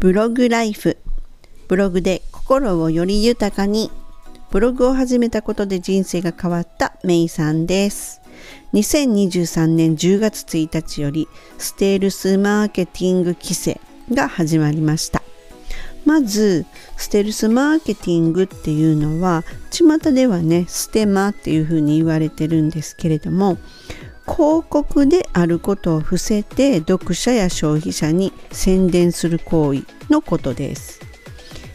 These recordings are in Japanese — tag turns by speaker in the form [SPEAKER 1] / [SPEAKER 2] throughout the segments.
[SPEAKER 1] ブログライフ。ブログで心をより豊かに。ブログを始めたことで人生が変わったメイさんです。2023年10月1日よりステールスマーケティング規制が始まりました。まずステルスマーケティングっていうのは巷ではねステマっていうふうに言われてるんですけれども広告であることを伏せて読者や消費者に宣伝する行為のことです。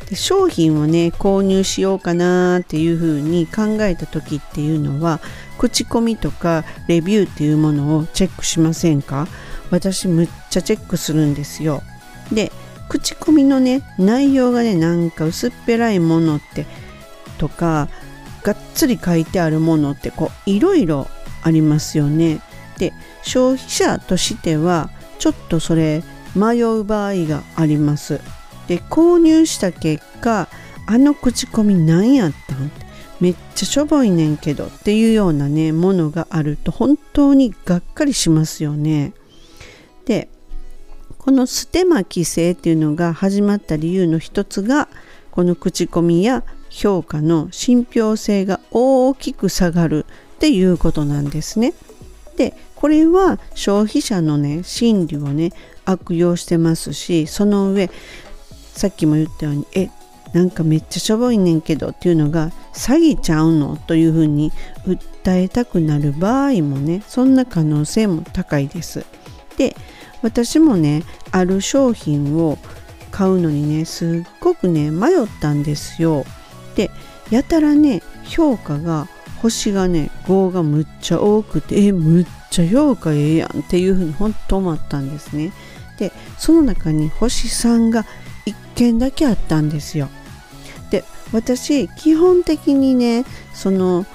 [SPEAKER 1] で商品をね購入しようかなっていうふうに考えた時っていうのは口コミとかレビューっていうものをチェックしませんか？私むっちゃチェックするんですよ。で口コミのね内容がねなんか薄っぺらいものってとかがっつり書いてあるものってこういろいろありますよね。で消費者としてはちょっとそれ迷う場合があります。で購入した結果あの口コミ何やったん？めっちゃしょぼいねんけどっていうようなねものがあると本当にがっかりしますよね。でこのステマ規制っていうのが始まった理由の一つがこの口コミや評価の信憑性が大きく下がるっていうことなんですね。でこれは消費者のね心理をね悪用してますしその上さっきも言ったようにえなんかめっちゃしょぼいねんけどっていうのが詐欺ちゃうの？というふうに訴えたくなる場合もねそんな可能性も高いです。で私もねある商品を買うのにねすっごくね迷ったんですよ。でやたらね評価が星がね5がむっちゃ多くてえむっちゃ評価ええやんっていうふうにほんと思ったんですね。でその中に星3が1件だけあったんですよ。で私基本的にねその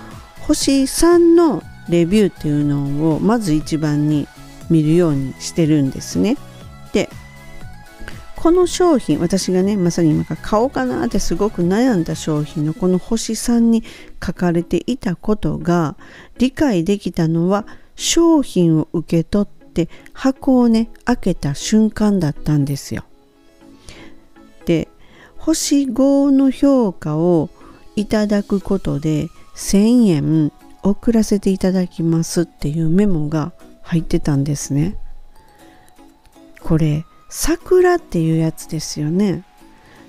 [SPEAKER 1] 星3のレビューっていうのをまず一番に見るようにしてるんですね。この商品私がねまさに今から買おうかなってすごく悩んだ商品のこの星さんに書かれていたことが理解できたのは商品を受け取って箱をね開けた瞬間だったんですよ。で星5の評価をいただくことで1000円送らせていただきますっていうメモが入ってたんですね。これ桜っていうやつですよね。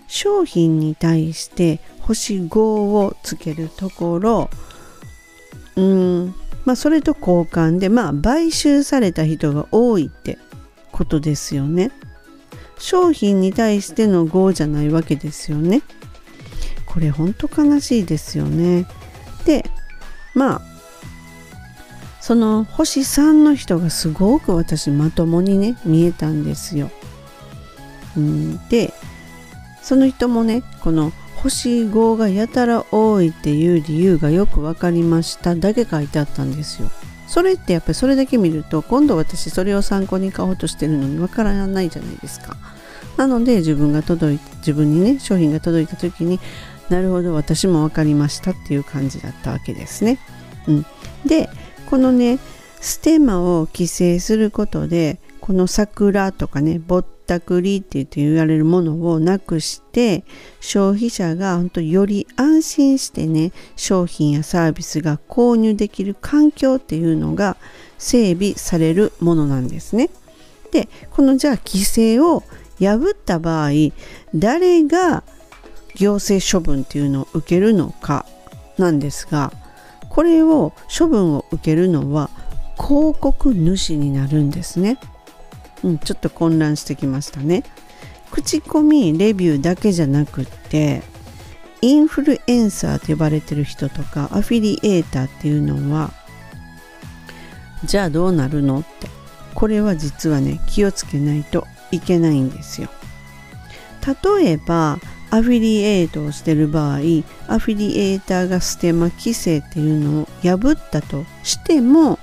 [SPEAKER 1] 商品に対して星5をつけるところ、うん、まあそれと交換で、まあ買収された人が多いってことですよね。商品に対しての5じゃないわけですよね。これほんと悲しいですよね。で、まあその星3の人がすごく私まともにね見えたんですよ。でその人もねこの星5がやたら多いっていう理由がよく分かりましただけ書いてあったんですよ。それってやっぱりそれだけ見ると今度私それを参考に買おうとしてるのに分からないじゃないですか。なので自分が届いて自分にね商品が届いた時になるほど私も分かりましたっていう感じだったわけですね。うん、でこのねステマを規制することでこの桜とかねぼったくりって言われるものをなくして消費者が本当より安心してね商品やサービスが購入できる環境っていうのが整備されるものなんですね。でこのじゃあ規制を破った場合誰が行政処分っていうのを受けるのかなんですがこれを処分を受けるのは広告主になるんですね。うん、ちょっと混乱してきましたね。口コミレビューだけじゃなくってインフルエンサーと呼ばれてる人とかアフィリエーターっていうのはじゃあどうなるのってこれは実はね気をつけないといけないんですよ。例えばアフィリエイトをしてる場合アフィリエーターがステマ規制っていうのを破ったとしても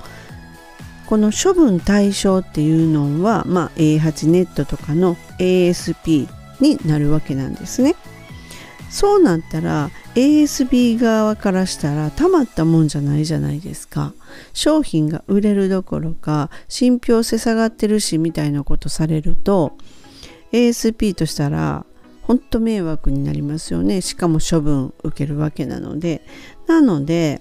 [SPEAKER 1] この処分対象っていうのは、まあ、A8 ネットとかの ASP になるわけなんですね。そうなったら ASB 側からしたらたまったもんじゃないじゃないですか。商品が売れるどころか信憑性下がってるしみたいなことされると ASP としたら本当迷惑になりますよねしかも処分受けるわけなのでなので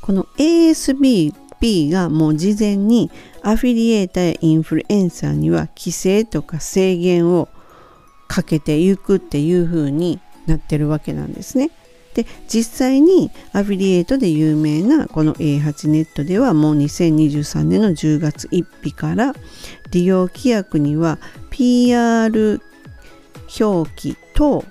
[SPEAKER 1] この ASB P がもう事前にアフィリエーターやインフルエンサーには規制とか制限をかけていくっていう風になってるわけなんですね。で実際にアフィリエイトで有名なこの A8 ネットではもう2023年の10月1日から利用規約には PR 表記等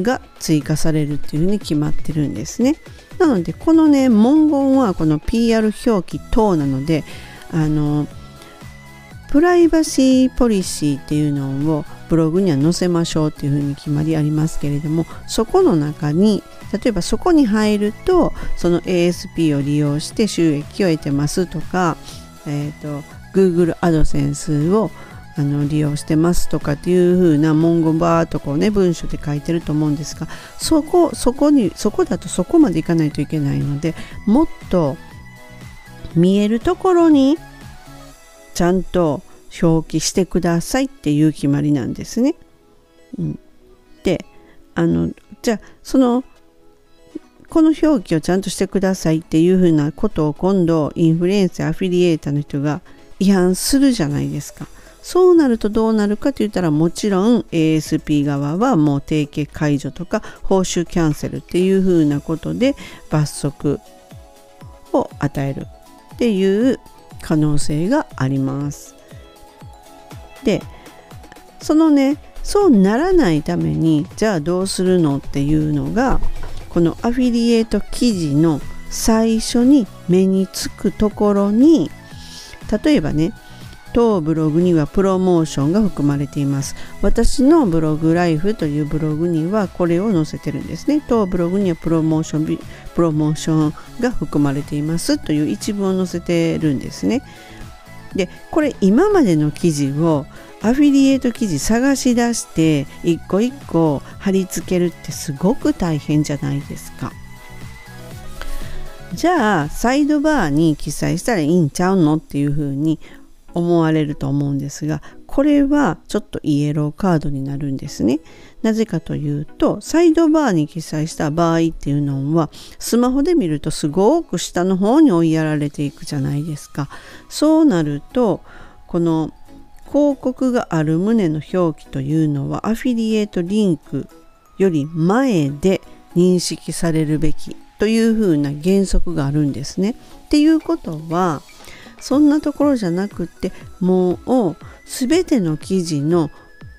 [SPEAKER 1] が追加されるっていうふうに決まってるんですね。なのでこのね文言はこの PR 表記等なのであのプライバシーポリシーっていうのをブログには載せましょうっていうふうに決まりありますけれどもそこの中に例えばそこに入るとその ASP を利用して収益を得てますとか、えーと、Google アドセンスをあの利用してますとかっていう風な文言バーとこうね文章で書いてると思うんですがそこそこにそこだとそこまでいかないといけないのでもっと見えるところにちゃんと表記してくださいっていう決まりなんですね。うん、であのじゃあそのこの表記をちゃんとしてくださいっていうふうなことを今度インフルエンサーアフィリエーターの人が違反するじゃないですか。そうなるとどうなるかと言ったらもちろん ASP 側はもう提携解除とか報酬キャンセルっていうふうなことで罰則を与えるっていう可能性があります。でそのねそうならないためにじゃあどうするのっていうのがこのアフィリエイト記事の最初に目につくところに例えばね当ブログにはプロモーションが含まれています。私のブログライフというブログにはこれを載せてるんですね。当ブログにはプロモーションプロモーションが含まれています。という一文を載せてるんですね。でこれ今までの記事をアフィリエイト記事探し出して一個一個貼り付けるってすごく大変じゃないですか。じゃあサイドバーに記載したらいいんちゃうの？っていうふうに思われると思うんですがこれはちょっとイエローカードになるんですね。なぜかというとサイドバーに記載した場合っていうのはスマホで見るとすごく下の方に追いやられていくじゃないですか。そうなるとこの広告がある旨の表記というのはアフィリエイトリンクより前で認識されるべきというふうな原則があるんですね。っていうことはそんなところじゃなくってもう全ての記事の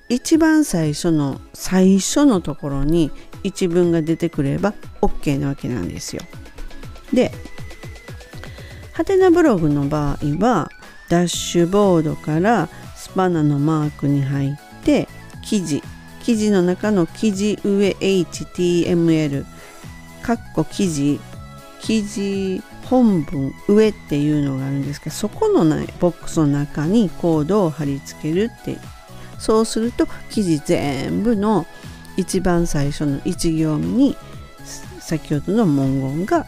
[SPEAKER 1] 一番最初の最初のところに一文が出てくれば OK なわけなんですよ。でハテナブログの場合はダッシュボードからバナのマークに入って記事記事の中の記事上 HTML カッコ記事記事本文上っていうのがあるんですけどそこの、ね、ボックスの中にコードを貼り付けるってそうすると記事全部の一番最初の1行目に先ほどの文言が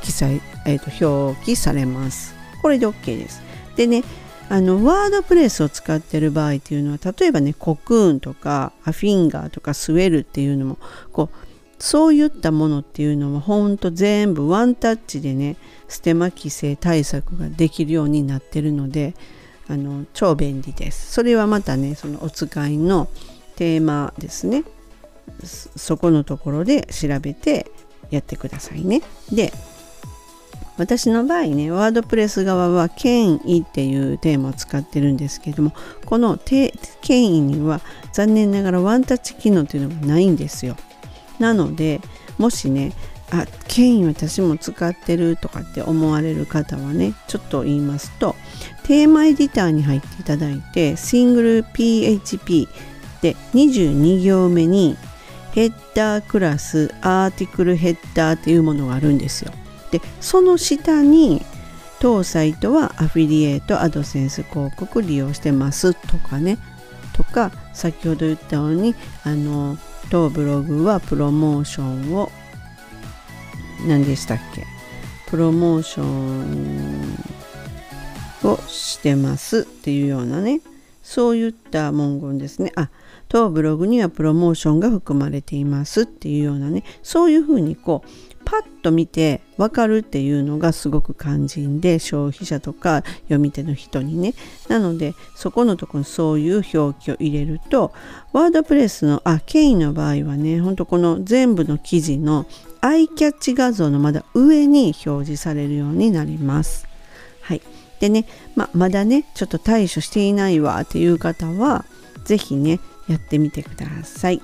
[SPEAKER 1] 記載、えーと表記されます。これで OK です。でねあのワードプレスを使ってる場合っていうのは例えばねコクーンとかアフィンガーとかスウェルっていうのもこうそういったものっていうのはほんと全部ワンタッチでねステマ規制対策ができるようになってるのであの超便利です。それはまたねそのお使いのテーマですねそこのところで調べてやってくださいね。で私の場合ねワードプレス側は権威っていうテーマを使ってるんですけどもこの権威には残念ながらワンタッチ機能っていうのがないんですよなのでもしねあ権威私も使ってるとかって思われる方はねちょっと言いますとテーマエディターに入っていただいてシングル PHP で22行目にヘッダークラスアーティクルヘッダーっていうものがあるんですよ。でその下に当サイトはアフィリエイトアドセンス広告利用してますとかねとか先ほど言ったようにあの当ブログはプロモーションを何でしたっけ？プロモーションをしてますっていうようなね。そういった文言ですね。あ当ブログにはプロモーションが含まれていますっていうようなねそういうふうにこうパッと見て分かるっていうのがすごく肝心で消費者とか読み手の人にね。なのでそこのとこにそういう表記を入れるとワードプレスのあケインの場合はねほんとこの全部の記事のアイキャッチ画像のまだ上に表示されるようになります。はい、でね、ままだねちょっと対処していないわっていう方は是非ねやってみてください。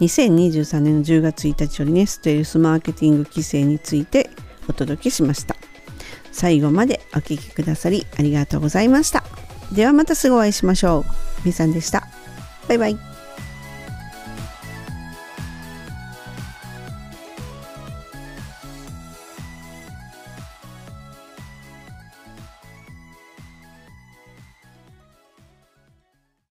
[SPEAKER 1] 2023年の10月1日よりねステルスマーケティング規制についてお届けしました。最後までお聴きくださりありがとうございました。ではまたすぐお会いしましょう。みさんでした。バイバイ。